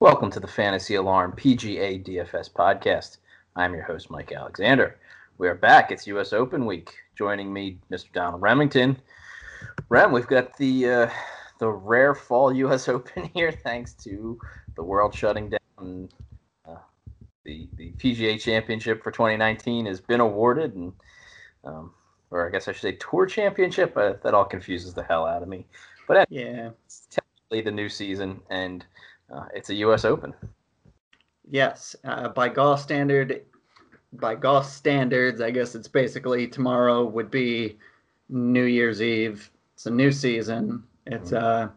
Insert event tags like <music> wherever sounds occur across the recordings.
Welcome to the Fantasy Alarm PGA DFS podcast. I'm your host, Mike Alexander. We are back. It's U.S. Open week. Joining me, Mr. Donald Remington. Rem, we've got the uh, the rare fall U.S. <laughs> Open here, thanks to the world shutting down. Uh, the the PGA Championship for 2019 has been awarded, and um, or I guess I should say Tour Championship. Uh, that all confuses the hell out of me. But yeah, it's technically the new season, and uh, it's a U.S. Open. Yes, uh, by golf standard, by golf standards, I guess it's basically tomorrow would be New Year's Eve. It's a new season. It's mm-hmm. uh,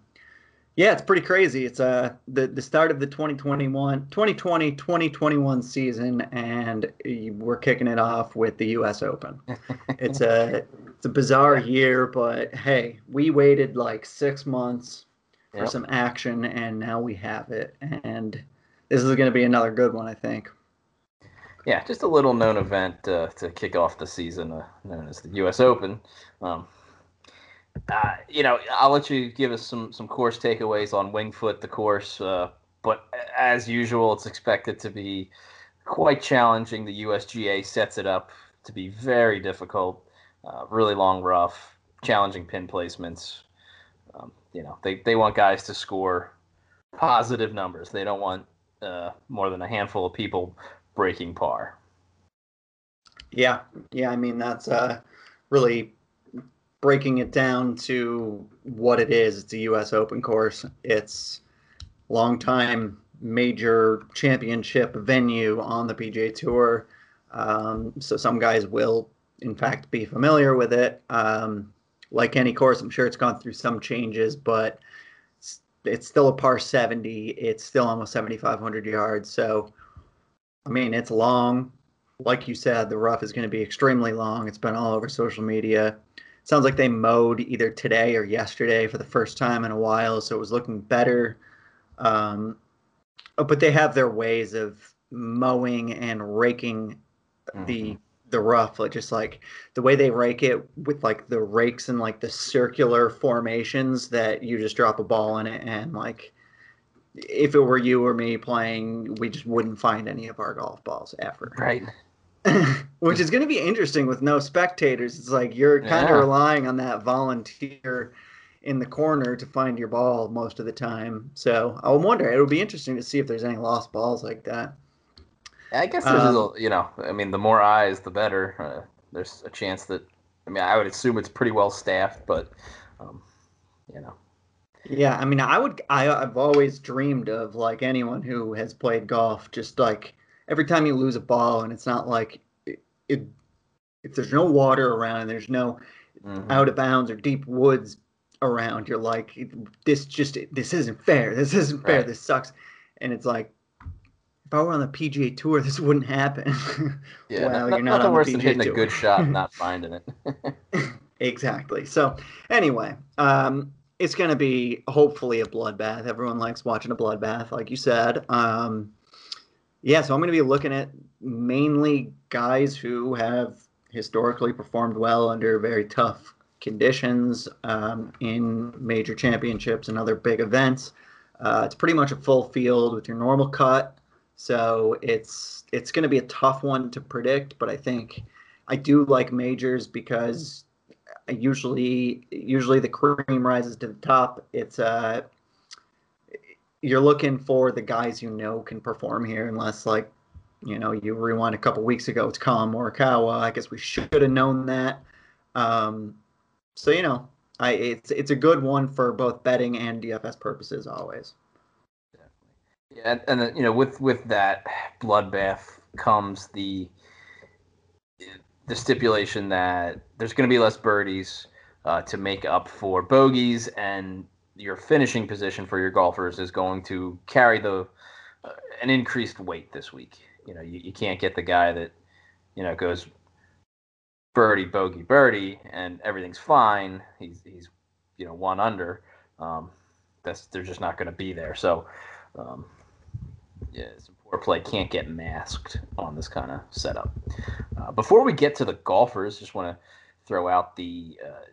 yeah, it's pretty crazy. It's uh the the start of the 2021 2020 2021 season, and we're kicking it off with the U.S. Open. <laughs> it's a it's a bizarre year, but hey, we waited like six months for yep. some action, and now we have it. And this is going to be another good one, I think. Yeah, just a little known event uh, to kick off the season, uh, known as the U.S. Open. Um, uh, you know, I'll let you give us some some course takeaways on Winged Foot, the course. Uh, but as usual, it's expected to be quite challenging. The USGA sets it up to be very difficult, uh, really long rough, challenging pin placements. You know, they, they want guys to score positive numbers. They don't want uh, more than a handful of people breaking par. Yeah, yeah. I mean, that's uh, really breaking it down to what it is. It's a U.S. Open course. It's long time major championship venue on the PGA Tour. Um, so some guys will, in fact, be familiar with it. Um, like any course, I'm sure it's gone through some changes, but it's, it's still a par 70. It's still almost 7,500 yards. So, I mean, it's long. Like you said, the rough is going to be extremely long. It's been all over social media. sounds like they mowed either today or yesterday for the first time in a while, so it was looking better. Um, but they have their ways of mowing and raking mm-hmm. The rough, like just like the way they rake it with like the rakes and like the circular formations that you just drop a ball in it and like if it were you or me playing, we just wouldn't find any of our golf balls ever. Right. <laughs> Which is going to be interesting with no spectators. It's like you're kind yeah. of relying on that volunteer in the corner to find your ball most of the time. So I wonder. It would be interesting to see if there's any lost balls like that. I guess there's um, a, you know, I mean, the more eyes, the better. Uh, there's a chance that, I mean, I would assume it's pretty well staffed, but, um, you know. Yeah, I mean, I would. I, I've always dreamed of like anyone who has played golf, just like every time you lose a ball, and it's not like it, it if there's no water around and there's no mm-hmm. out of bounds or deep woods around, you're like, this just this isn't fair. This isn't fair. Right. This sucks. And it's like if I were on the PGA Tour, this wouldn't happen. <laughs> yeah, well, not, you're not nothing worse than hitting tour. a good shot and not <laughs> finding it. <laughs> exactly. So anyway, um, it's going to be hopefully a bloodbath. Everyone likes watching a bloodbath, like you said. Um, yeah, so I'm going to be looking at mainly guys who have historically performed well under very tough conditions um, in major championships and other big events. Uh, it's pretty much a full field with your normal cut. So it's it's going to be a tough one to predict, but I think I do like majors because I usually usually the cream rises to the top. It's uh you're looking for the guys you know can perform here, unless like you know you rewind a couple weeks ago, it's Collin Morikawa. I guess we should have known that. Um, so you know, I it's it's a good one for both betting and DFS purposes always. Yeah, and, and you know, with with that bloodbath comes the the stipulation that there's going to be less birdies uh, to make up for bogeys, and your finishing position for your golfers is going to carry the uh, an increased weight this week. You know, you, you can't get the guy that you know goes birdie bogey birdie and everything's fine. He's he's you know one under. Um, that's they're just not going to be there. So um, yeah, some poor play can't get masked on this kind of setup. Uh, before we get to the golfers, just want to throw out the uh,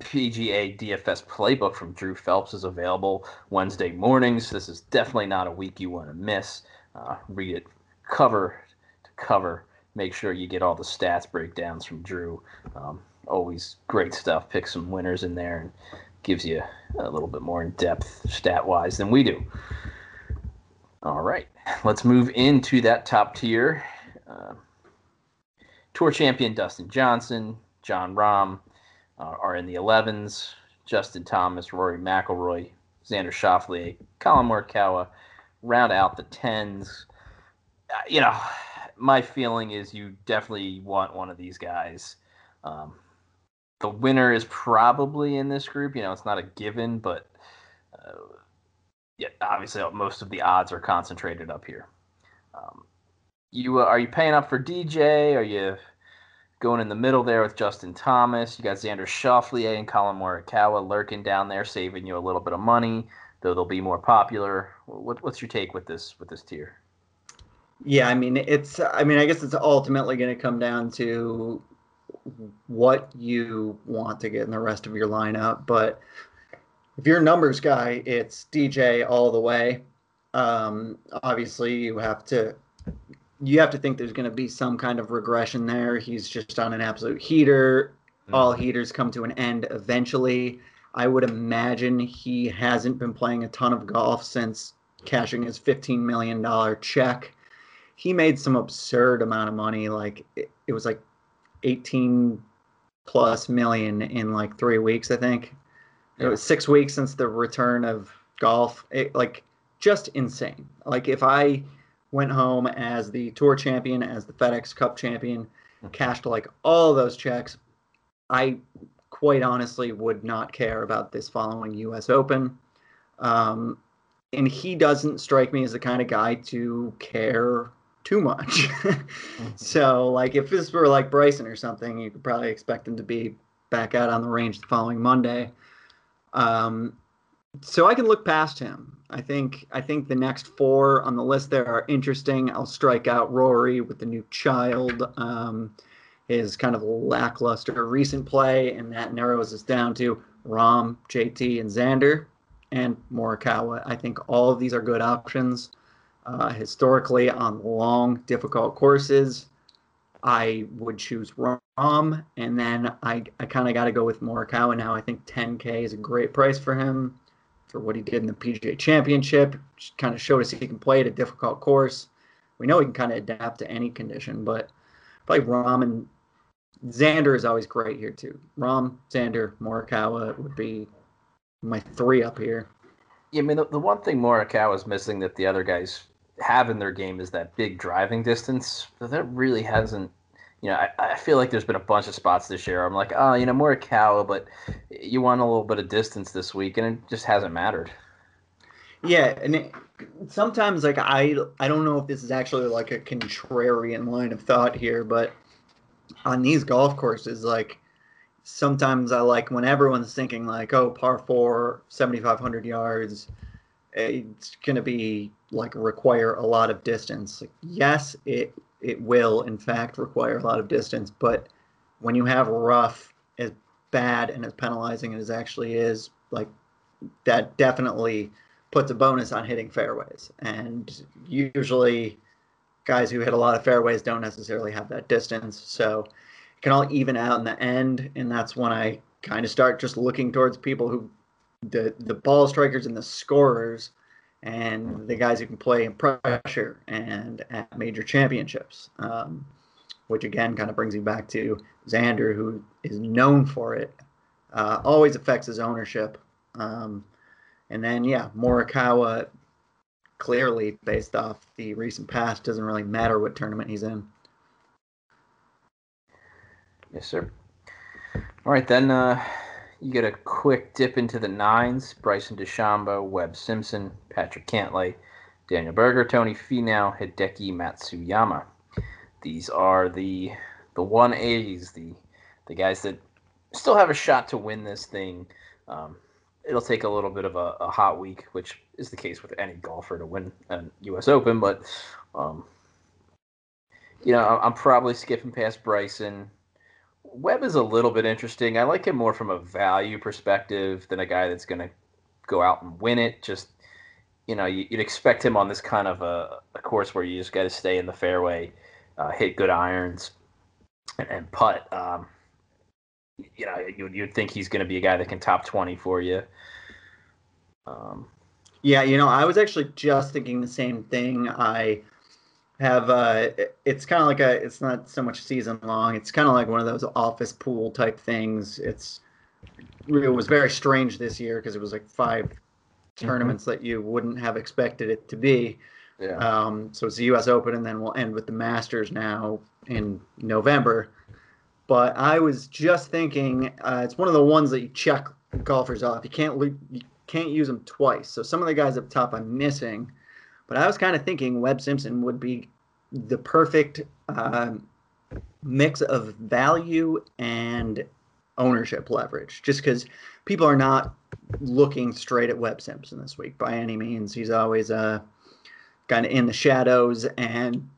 PGA DFS playbook from Drew Phelps is available Wednesday mornings. This is definitely not a week you want to miss. Uh, read it cover to cover. Make sure you get all the stats breakdowns from Drew. Um, always great stuff. Pick some winners in there and gives you a little bit more in depth stat wise than we do. All right, let's move into that top tier. Uh, Tour champion Dustin Johnson, Jon Rahm uh, are in the 11s. Justin Thomas, Rory McIlroy, Xander Schauffele, Collin Morikawa round out the 10s. Uh, you know, my feeling is you definitely want one of these guys. Um, the winner is probably in this group. You know, it's not a given, but uh, yeah, obviously most of the odds are concentrated up here. Um, you uh, are you paying up for DJ? Are you going in the middle there with Justin Thomas? You got Xander Schauffele and Collin Morikawa lurking down there, saving you a little bit of money, though they'll be more popular. What, what's your take with this with this tier? Yeah, I mean it's. I mean, I guess it's ultimately going to come down to what you want to get in the rest of your lineup. But if you're a numbers guy, it's DJ all the way. Um, obviously, you have to you have to think there's going to be some kind of regression there. He's just on an absolute heater. Mm-hmm. All heaters come to an end eventually. I would imagine he hasn't been playing a ton of golf since cashing his $15 million check. He made some absurd amount of money. Like it, it was like 18 plus million in like three weeks, I think. It was six weeks since the return of golf. It, like just insane. Like if I went home as the tour champion, as the FedEx Cup champion, mm-hmm. cashed like all those checks, I quite honestly would not care about this following U.S. Open. Um, and he doesn't strike me as the kind of guy to care too much. Mm-hmm. <laughs> so, like, if this were like Bryson or something, you could probably expect him to be back out on the range the following Monday. Um, so I can look past him. I think I think the next four on the list there are interesting. I'll strike out Rory with the new child. Um, his kind of lackluster recent play, and that narrows us down to Rahm, JT, and Xander, and Morikawa. I think all of these are good options. Uh, historically, on long, difficult courses, I would choose Rahm, and then I, I kind of got to go with Morikawa now. I think 10K is a great price for him for what he did in the PGA Championship. Kind of showed us he can play at a difficult course. We know he can kind of adapt to any condition, but probably Rahm and Xander is always great here too. Rahm, Xander, Morikawa would be my three up here. Yeah, I mean the, the one thing Morikawa is missing that the other guys have in their game is that big driving distance. But that really hasn't. You know, I, I feel like there's been a bunch of spots this year. I'm like, oh, you know, more Morikawa, but you want a little bit of distance this week, and it just hasn't mattered. Yeah, and it, sometimes like I I don't know if this is actually like a contrarian line of thought here, but on these golf courses, like sometimes I like when everyone's thinking like, oh, par four, 7,500 yards, it's to be like require a lot of distance. Yes, it it will in fact require a lot of distance, but when you have rough as bad and as penalizing as actually is, like that definitely puts a bonus on hitting fairways. And usually guys who hit a lot of fairways don't necessarily have that distance. So it can all even out in the end, and that's when I kind of start just looking towards people who the the ball strikers and the scorers and the guys who can play in pressure and at major championships. Um, which again kind of brings you back to Xander, who is known for it. Uh, always affects his ownership. Um, and then, yeah, Morikawa, clearly based off the recent past, doesn't really matter what tournament he's in. Yes, sir. All right, then uh, you get a quick dip into the nines. Bryson DeChambeau, Webb Simpson, Patrick Cantlay, Daniel Berger, Tony Finau, Hideki Matsuyama. These are the the one A's, the the guys that still have a shot to win this thing. Um, it'll take a little bit of a, a, hot week, which is the case with any golfer to win a U.S. Open. But um, you know, I'm probably skipping past Bryson Webb is a little bit interesting. I like him more from a value perspective than a guy that's going to go out and win it. Just you know, you'd expect him on this kind of a, a course where you just got to stay in the fairway, uh, hit good irons, and, and putt. Um, you know, you'd, you'd think he's going to be a guy that can top 20 for you. Um, yeah, you know, I was actually just thinking the same thing. I have uh it's kind of like a it's not so much season long. It's kind of like one of those office pool type things. It's it was very strange this year because it was like 5 mm-hmm. tournaments that you wouldn't have expected it to be. Yeah. um so it's the us open and then we'll end with the masters now in november. But i was just thinking uh, it's one of the ones that you check golfers off. You can't you can't use them twice. So some of the guys up top i'm missing. But I was kind of thinking Webb Simpson would be the perfect uh, mix of value and ownership leverage, just because people are not looking straight at Webb Simpson this week by any means. He's always uh, kind of in the shadows and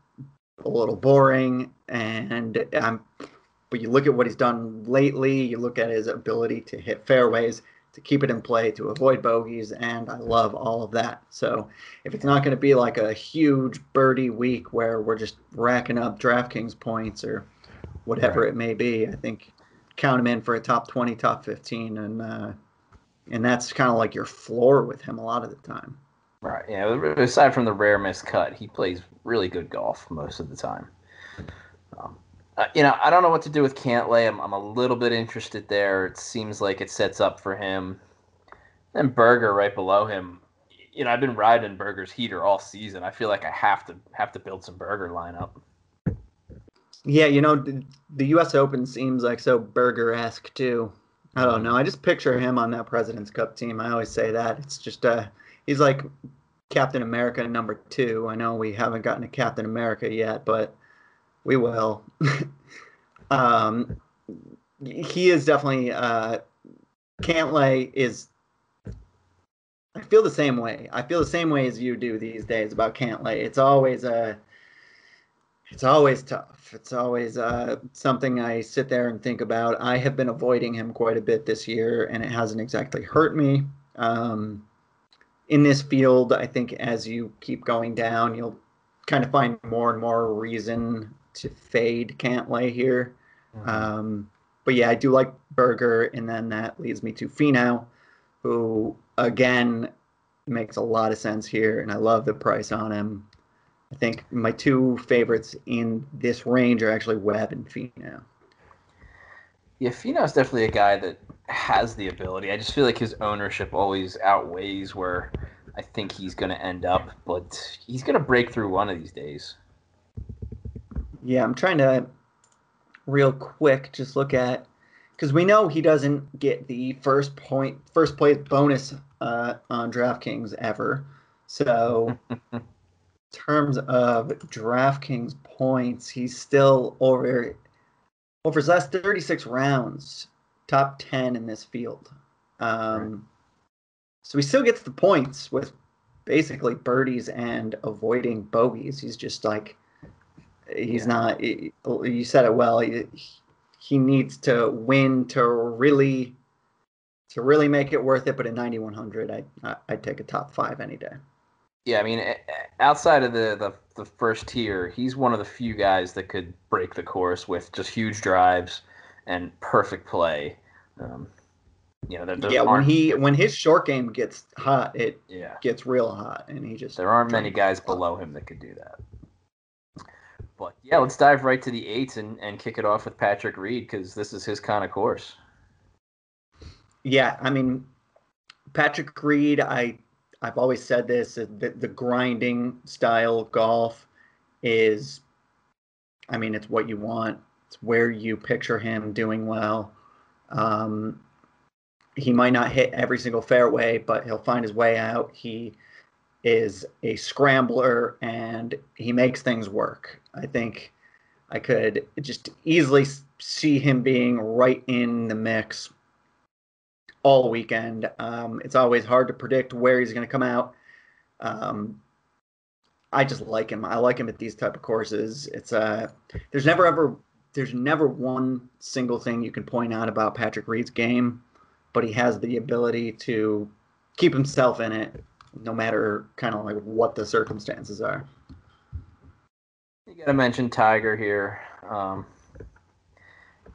a little boring. And um, but you look at what he's done lately. You look at his ability to hit fairways to keep it in play, to avoid bogeys, and I love all of that. So if it's not going to be like a huge birdie week where we're just racking up DraftKings points or whatever right. it may be, I think count him in for a top 20, top 15, and uh, and that's kind of like your floor with him a lot of the time. Right. Yeah. Aside from the rare miscut, he plays really good golf most of the time. Um, uh, you know, I don't know what to do with Cantlay. I'm, I'm a little bit interested there. It seems like it sets up for him. And Berger right below him. You know, I've been riding Berger's heater all season. I feel like I have to have to build some Berger lineup. Yeah, you know, the U.S. Open seems like so Berger-esque too. I don't know. I just picture him on that President's Cup team. I always say that it's just uh, he's like Captain America number two. I know we haven't gotten a Captain America yet, but we will. <laughs> um, he is definitely uh, Cantlay is. I feel the same way. I feel the same way as you do these days about Cantlay. It's always a. Uh, it's always tough. It's always uh, something I sit there and think about. I have been avoiding him quite a bit this year, and it hasn't exactly hurt me. Um, in this field, I think as you keep going down, you'll kind of find more and more reason to fade Cantlay here. Mm-hmm. Um, but yeah, I do like Berger, and then that leads me to Finau, who again makes a lot of sense here, and I love the price on him. I think my two favorites in this range are actually Webb and Finau. Yeah, Finau's definitely a guy that has the ability. I just feel like his ownership always outweighs where I think he's going to end up, but he's going to break through one of these days. Yeah, I'm trying to real quick just look at because we know he doesn't get the first point first place bonus uh, on DraftKings ever. So, in <laughs> terms of DraftKings points, he's still over over his last 36 rounds, top 10 in this field. Um, right. So he still gets the points with basically birdies and avoiding bogeys. He's just like He's yeah. not. He, you said it well. He, he needs to win to really to really make it worth it. But at 9100, I I'd take a top five any day. Yeah, I mean, outside of the, the the first tier, he's one of the few guys that could break the course with just huge drives and perfect play. Um, you know, there, yeah, when he when his short game gets hot, it yeah. gets real hot, and he just there aren't many guys below him that could do that. But yeah, let's dive right to the eights and, and kick it off with Patrick Reed because this is his kind of course. Yeah, I mean, Patrick Reed, I I've always said this the, the grinding style golf is, I mean, it's what you want. It's where you picture him doing well. Um, he might not hit every single fairway, but he'll find his way out. He is a scrambler and he makes things work. I think I could just easily see him being right in the mix all weekend. Um, it's always hard to predict where he's going to come out. Um, I just like him. I like him at these type of courses. It's uh, there's never ever there's never one single thing you can point out about Patrick Reed's game, but he has the ability to keep himself in it no matter kind of like what the circumstances are. You got to mention Tiger here. Um,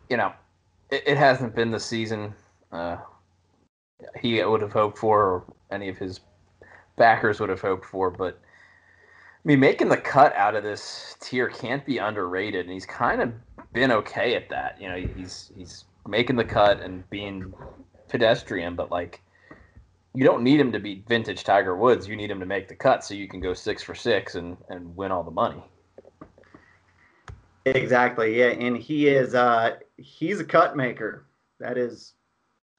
you know, it, it, hasn't been the season uh, he would have hoped for, or any of his backers would have hoped for. But I mean, making the cut out of this tier can't be underrated, and he's kind of been okay at that. You know, he's he's making the cut and being pedestrian, but like you don't need him to be vintage Tiger Woods. You need him to make the cut so you can go six for six and, and win all the money. Exactly. Yeah, and he is uh he's a cut maker. That is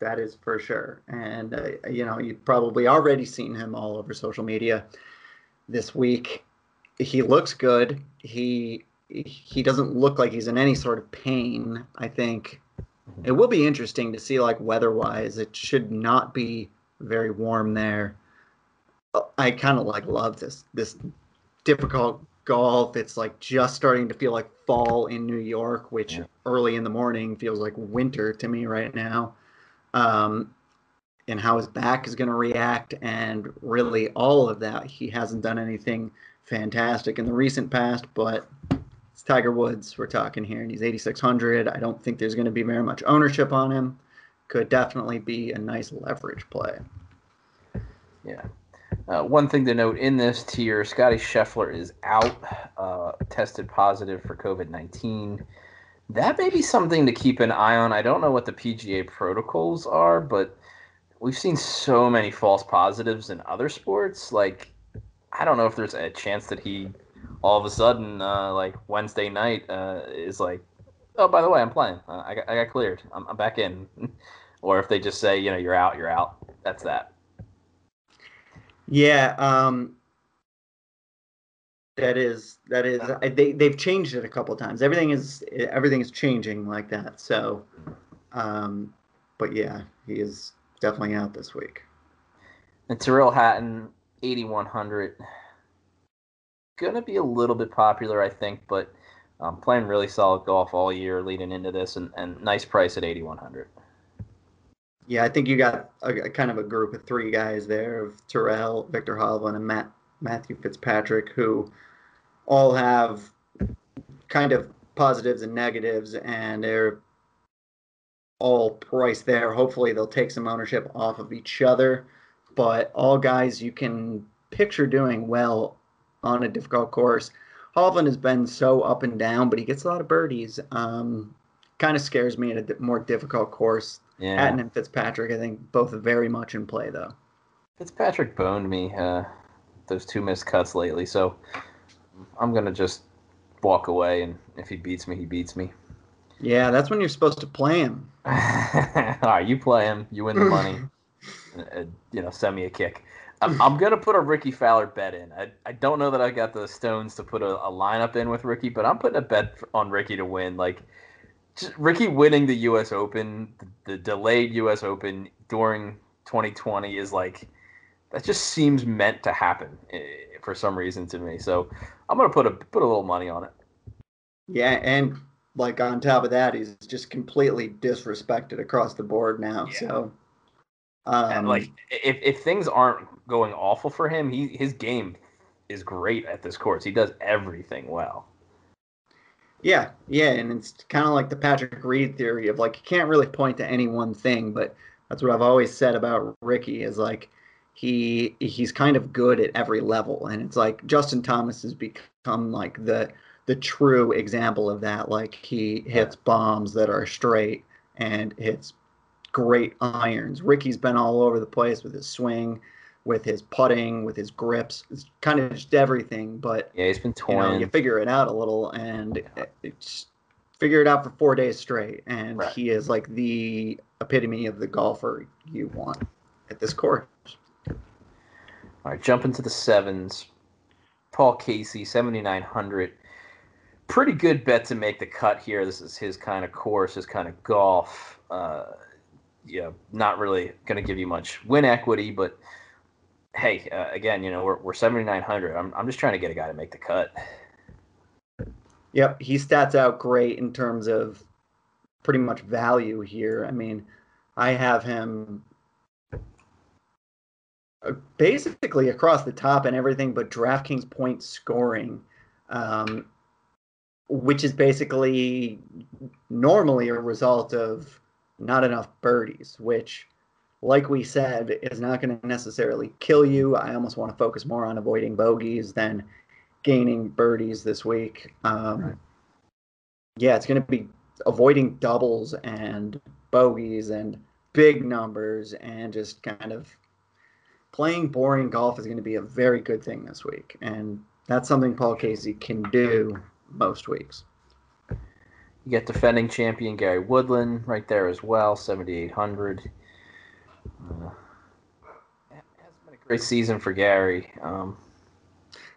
that is for sure. And uh, you know, you've probably already seen him all over social media this week. He looks good. He he doesn't look like he's in any sort of pain. I think it will be interesting to see like weather-wise. It should not be very warm there. I kind of like love this this difficult golf. It's like just starting to feel like fall in New York, which yeah. early in the morning feels like winter to me right now. Um, and how his back is going to react, and really all of that. He hasn't done anything fantastic in the recent past, but it's Tiger Woods we're talking here, and he's 8,600. I don't think there's going to be very much ownership on him. Could definitely be a nice leverage play. Yeah. Uh, one thing to note in this tier, Scotty Scheffler is out, uh, tested positive for COVID 19. That may be something to keep an eye on. I don't know what the PGA protocols are, but we've seen so many false positives in other sports. Like, I don't know if there's a chance that he all of a sudden, uh, like Wednesday night, uh, is like, oh, by the way, I'm playing. Uh, I, got, I got cleared. I'm, I'm back in. <laughs> or if they just say, you know, you're out, you're out. That's that. Yeah, um, that is that is they they've changed it a couple times. Everything is everything is changing like that. So, um, but yeah, he is definitely out this week. And Tyrrell Hatton, eighty one hundred, gonna be a little bit popular, I think, but um, playing really solid golf all year leading into this, and, and nice price at eighty one hundred. Yeah, I think you got a, a, kind of a group of three guys there of Tyrrell, Viktor Hovland, and Matt Matthew Fitzpatrick, who all have kind of positives and negatives, and they're all priced there. Hopefully, they'll take some ownership off of each other, but all guys you can picture doing well on a difficult course. Hovland has been so up and down, but he gets a lot of birdies. Um, kind of scares me at a more difficult course yeah. Hatton and Fitzpatrick, I think, both very much in play, though. Fitzpatrick boned me uh, those two missed cuts lately, so I'm gonna just walk away, and if he beats me, he beats me. Yeah, that's when you're supposed to play him. <laughs> All right, you play him, you win the money. <laughs> uh, you know, send me a kick. I'm, I'm, gonna put a Rickie Fowler bet in. I, I don't know that I got the stones to put a, a lineup in with Rickie, but I'm putting a bet on Rickie to win. Like Rickie winning the U.S. Open, the, the, delayed U.S. Open during 2020 is like that. Just seems meant to happen eh, for some reason to me. So I'm gonna put a put a little money on it. Yeah, and like on top of that, he's just completely disrespected across the board now. Yeah. So, um, and like if if things aren't going awful for him, he his game is great at this course. He does everything well. Yeah, yeah, and it's kind of like the Patrick Reed theory of like you can't really point to any one thing, but that's what I've always said about Rickie is like he he's kind of good at every level, and it's like Justin Thomas has become like the the true example of that. Like he hits bombs that are straight and hits great irons. Rickie's been all over the place with his swing with his putting, with his grips, it's kind of just everything. But yeah, he's been torn. You, know, you figure it out a little, and it's figure it out for four days straight, and right. he is like the epitome of the golfer you want at this course. All right, jump into the sevens. Paul Casey, seventy nine hundred. Pretty good bet to make the cut here. This is his kind of course, his kind of golf. Uh, yeah, not really going to give you much win equity, but hey, uh, again, you know, we're, we're 7,900. I'm, I'm just trying to get a guy to make the cut. Yep, he stats out great in terms of pretty much value here. I mean, I have him uh, basically across the top and everything, but DraftKings point scoring, um, which is basically normally a result of not enough birdies, which, like we said, is not going to necessarily kill you. I almost want to focus more on avoiding bogeys than gaining birdies this week. Um, right. Yeah, it's going to be avoiding doubles and bogeys and big numbers and just kind of playing boring golf is going to be a very good thing this week. And that's something Paul Casey can do most weeks. You get defending champion Gary Woodland right there as well, 7,800. Uh, hasn't been a great season for Gary. Um,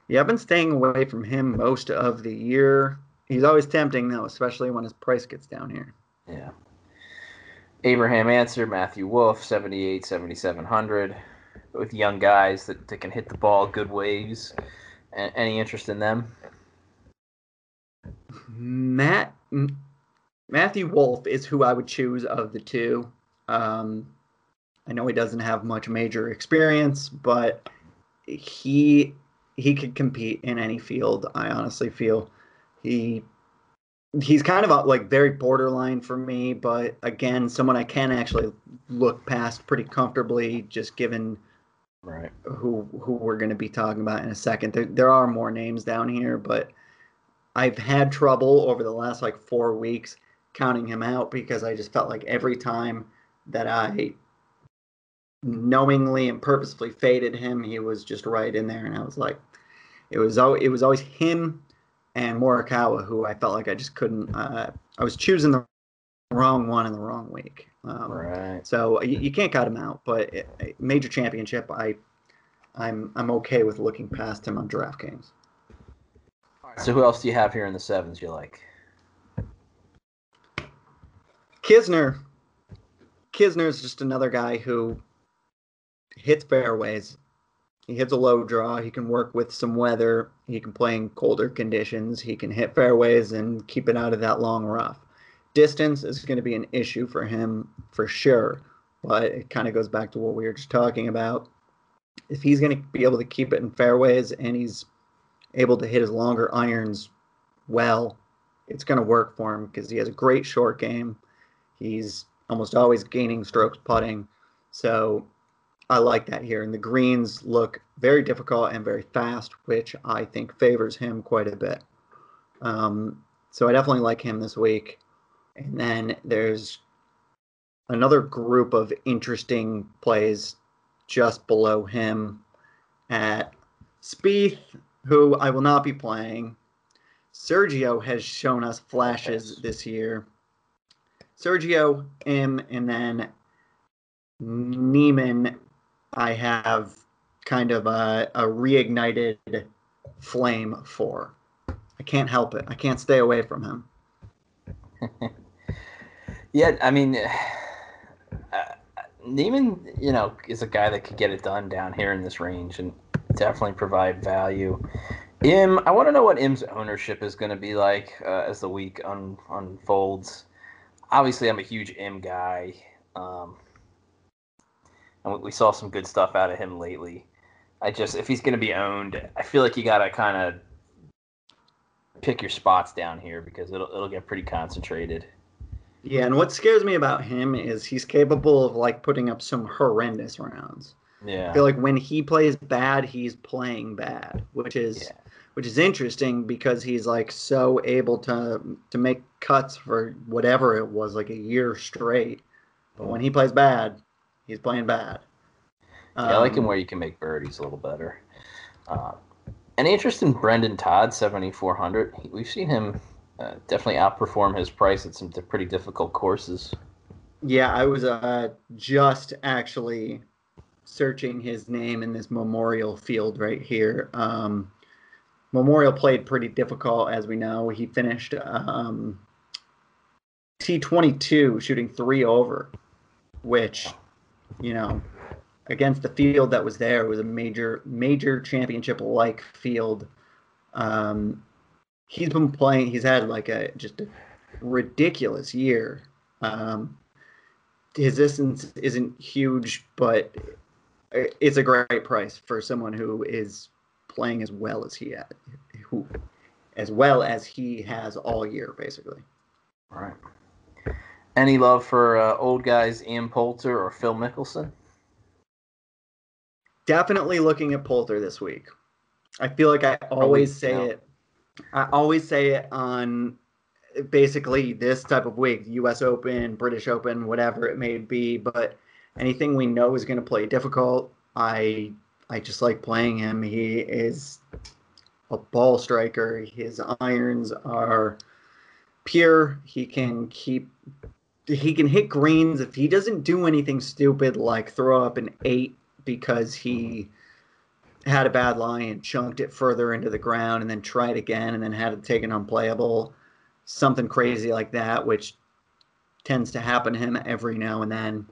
yeah, I've been staying away from him most of the year. He's always tempting though, especially when his price gets down here. Yeah. Abraham Ancer, Matthew Wolff, 78, 7,700. With young guys that, that can hit the ball good waves. any interest in them? Matt Matthew Wolff is who I would choose of the two. Um, I know he doesn't have much major experience, but he he could compete in any field. I honestly feel he he's kind of like very borderline for me, but again, someone I can actually look past pretty comfortably, just given right who who we're going to be talking about in a second. There, there are more names down here, but I've had trouble over the last like four weeks counting him out because I just felt like every time that I knowingly and purposefully faded him, he was just right in there, and I was like, it was it was always him and Morikawa who I felt like I just couldn't. Uh, I was choosing the wrong one in the wrong week. Um, right. So you, you, can't cut him out, but it, major championship, I, I'm I'm okay with looking past him on DraftKings. So who else do you have here in the sevens you like? Kisner. Kisner is just another guy who hits fairways. He hits a low draw. He can work with some weather. He can play in colder conditions. He can hit fairways and keep it out of that long rough. Distance is going to be an issue for him for sure, but it kind of goes back to what we were just talking about. If he's going to be able to keep it in fairways and he's able to hit his longer irons well, it's going to work for him because he has a great short game. He's almost always gaining strokes putting. So I like that here. And the greens look very difficult and very fast, which I think favors him quite a bit. Um, so I definitely like him this week. And then there's another group of interesting plays just below him at Spieth, who I will not be playing. Sergio has shown us flashes this year. Sergio, M, and then Niemann, I have kind of a, a reignited flame for. I can't help it. I can't stay away from him. <laughs> yeah, I mean, <sighs> uh, Niemann, you know, is a guy that could get it done down here in this range and definitely provide value. Im, I want to know what Im's ownership is going to be like uh, as the week un- unfolds. Obviously, I'm a huge Im guy, um, and we saw some good stuff out of him lately. I just, if he's going to be owned, I feel like you got to kind of pick your spots down here because it'll it'll get pretty concentrated. Yeah, and what scares me about him is he's capable of like putting up some horrendous rounds. Yeah. I feel like when he plays bad, he's playing bad, which is yeah. which is interesting because he's like so able to to make cuts for whatever it was, like a year straight. But when he plays bad, he's playing bad. Yeah, um, I like him um, where you can make birdies a little better. Uh, any interest in Brendon Todd, seventy four hundred? We've seen him uh, definitely outperform his price at some pretty difficult courses. Yeah, I was uh, just actually searching his name in this Memorial field right here. Um, Memorial played pretty difficult, as we know. He finished um, T22 shooting three over, which, you know, against the field that was there was a major, major championship like field. Um, he's been playing. He's had like a just a ridiculous year. Um, his distance isn't huge, but it's a great price for someone who is playing as well as he had, who as well as he has all year, basically. All right. Any love for uh, old guys Ian Poulter or Phil Mickelson? Definitely looking at Poulter this week. I feel like I always say yeah. it. I always say it on basically this type of week, U.S. Open, British Open, whatever it may be. But anything we know is going to play difficult, I I just like playing him. He is a ball striker. His irons are pure. He can keep he can hit greens if he doesn't do anything stupid like throw up an eight because he had a bad lie and chunked it further into the ground and then tried again and then had it taken unplayable. Something crazy like that, which tends to happen to him every now and then.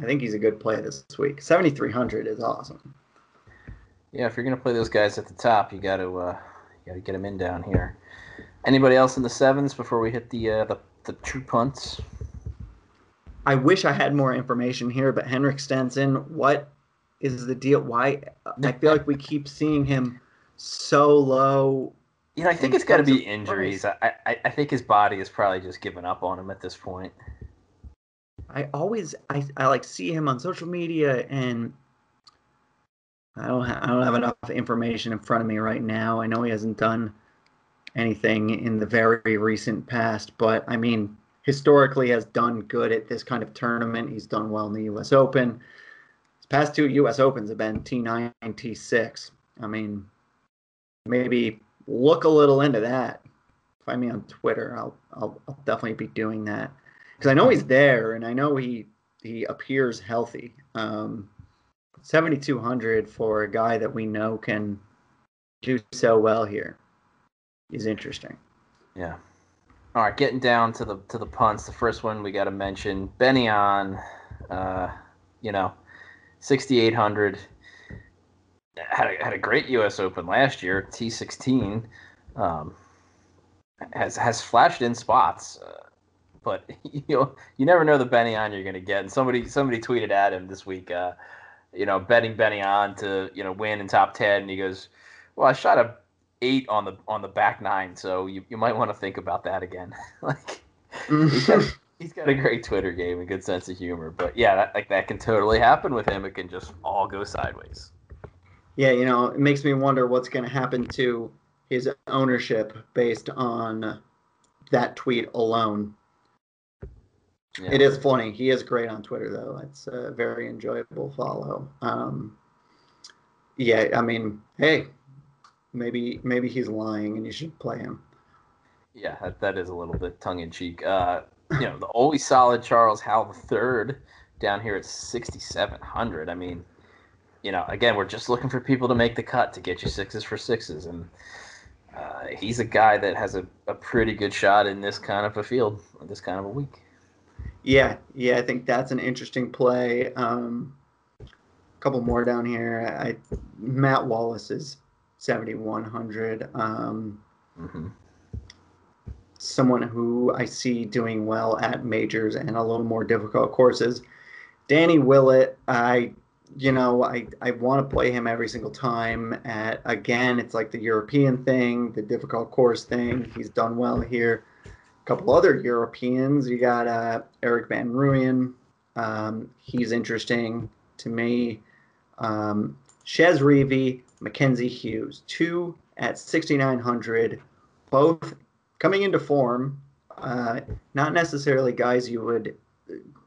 I think he's a good play this week. 7,300 is awesome. Yeah, if you're gonna play those guys at the top, you got to uh, you got to get them in down here. Anybody else in the sevens before we hit the uh, the, the true punts? I wish I had more information here, but Henrik Stenson, what is the deal? Why I feel like we keep seeing him so low. You know, I think it's got to be injuries. I, I I think his body has probably just given up on him at this point. I always I, I like see him on social media and I don't ha- I don't have enough information in front of me right now. I know he hasn't done anything in the very recent past, but I mean historically has done good at this kind of tournament. He's done well in the U.S. Open. His past two U.S. Opens have been T9 and T6. I mean, maybe look a little into that. Find me on Twitter. I'll I'll, I'll definitely be doing that because I know he's there and I know he he appears healthy. Um, 7,200 for a guy that we know can do so well here is interesting. Yeah. All right, getting down to the to the punts. The first one we got to mention Ben An. Uh, you know, 6,800. Had a, had a great U.S. Open last year. T16 um, has has flashed in spots, uh, but <laughs> you know you never know the Ben An you're going to get. And somebody somebody tweeted at him this week. Uh, you know, betting Ben An to you know win in top ten, and he goes, "Well, I shot a eight on the on the back nine, so you, you might want to think about that again." <laughs> like he's, got, <laughs> he's got a great Twitter game, and good sense of humor, but yeah, that, like that can totally happen with him. It can just all go sideways. Yeah, you know, it makes me wonder what's going to happen to his ownership based on that tweet alone. Yeah. It is funny. He is great on Twitter, though. It's a very enjoyable follow. Um, yeah, I mean, hey, maybe maybe he's lying, and you should play him. Yeah, that, that is a little bit tongue in cheek. Uh, you know, the always solid Charles Howell III down here at sixty seven hundred. I mean, you know, again, we're just looking for people to make the cut to get you sixes for sixes, and uh, he's a guy that has a, a pretty good shot in this kind of a field, this kind of a week. Yeah, yeah, I think that's an interesting play. Um, a couple more down here. I, Matt Wallace is 7,100. Um, mm-hmm. Someone who I see doing well at majors and a little more difficult courses. Danny Willett, I, you know, I, I want to play him every single time. At again, it's like the European thing, the difficult course thing. He's done well here couple other Europeans. You got uh, Erik van Rooyen. Um, he's interesting to me. Um, Reavie, Mackenzie Hughes, two at 6,900, both coming into form. Uh, not necessarily guys you would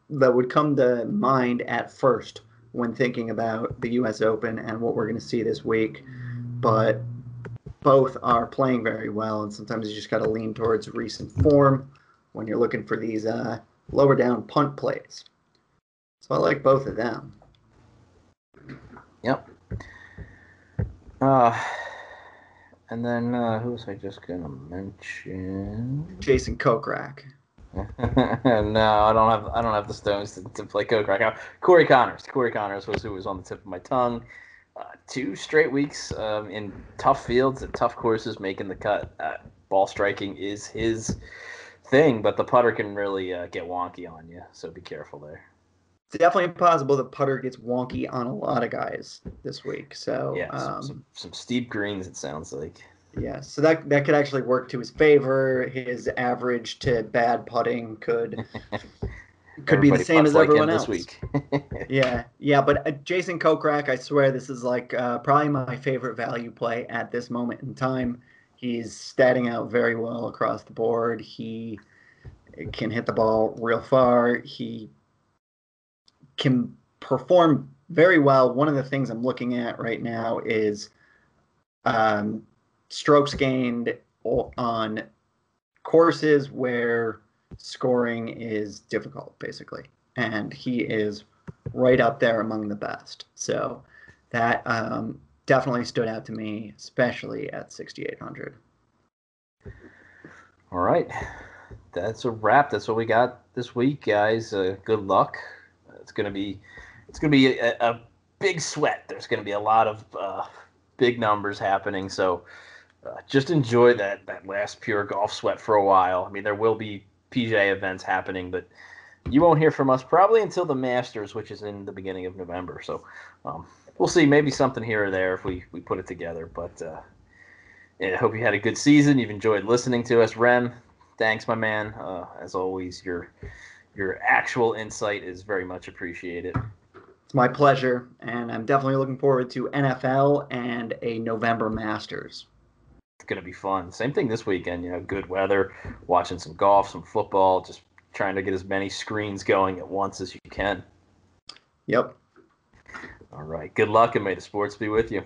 that would come to mind at first when thinking about the U.S. Open and what we're going to see this week, but both are playing very well, and sometimes you just got to lean towards recent form when you're looking for these uh, lower down punt plays. So I like both of them. Yep. Uh, and then uh, who was I just gonna mention? Jason Kokrak. <laughs> no, I don't have I don't have the stones to, to play Kokrak. Corey Conners. Corey Conners was who was on the tip of my tongue. Uh, two straight weeks um, in tough fields and tough courses making the cut. Uh, ball striking is his thing, but the putter can really uh, get wonky on you, so be careful there. It's definitely possible the putter gets wonky on a lot of guys this week. So yeah, um, some, some, some steep greens. It sounds like. Yeah, so that that could actually work to his favor. His average to bad putting could <laughs> could be the same as like everyone else. This week. <laughs> yeah, yeah, but uh, Jason Kokrak, I swear this is like uh, probably my favorite value play at this moment in time. He's statting out very well across the board. He can hit the ball real far. He can perform very well. One of the things I'm looking at right now is um, strokes gained on courses where scoring is difficult, basically. And he is right up there among the best. So that um, definitely stood out to me, especially at 6,800. All right. That's a wrap. That's what we got this week, guys. Uh, good luck. It's gonna be, it's gonna be a, a big sweat. There's gonna be a lot of uh, big numbers happening. So uh, just enjoy that that last pure golf sweat for a while. I mean, there will be PGA events happening, but you won't hear from us probably until the Masters, which is in the beginning of November. So um, we'll see. Maybe something here or there if we we put it together. But uh, yeah, I hope you had a good season. You've enjoyed listening to us, Rem. Thanks, my man. Uh, as always, your your actual insight is very much appreciated. It's my pleasure, and I'm definitely looking forward to NFL and a November Masters. It's gonna be fun. Same thing this weekend. You know, good weather, watching some golf, some football, just trying to get as many screens going at once as you can. Yep. All right. Good luck, and may the sports be with you.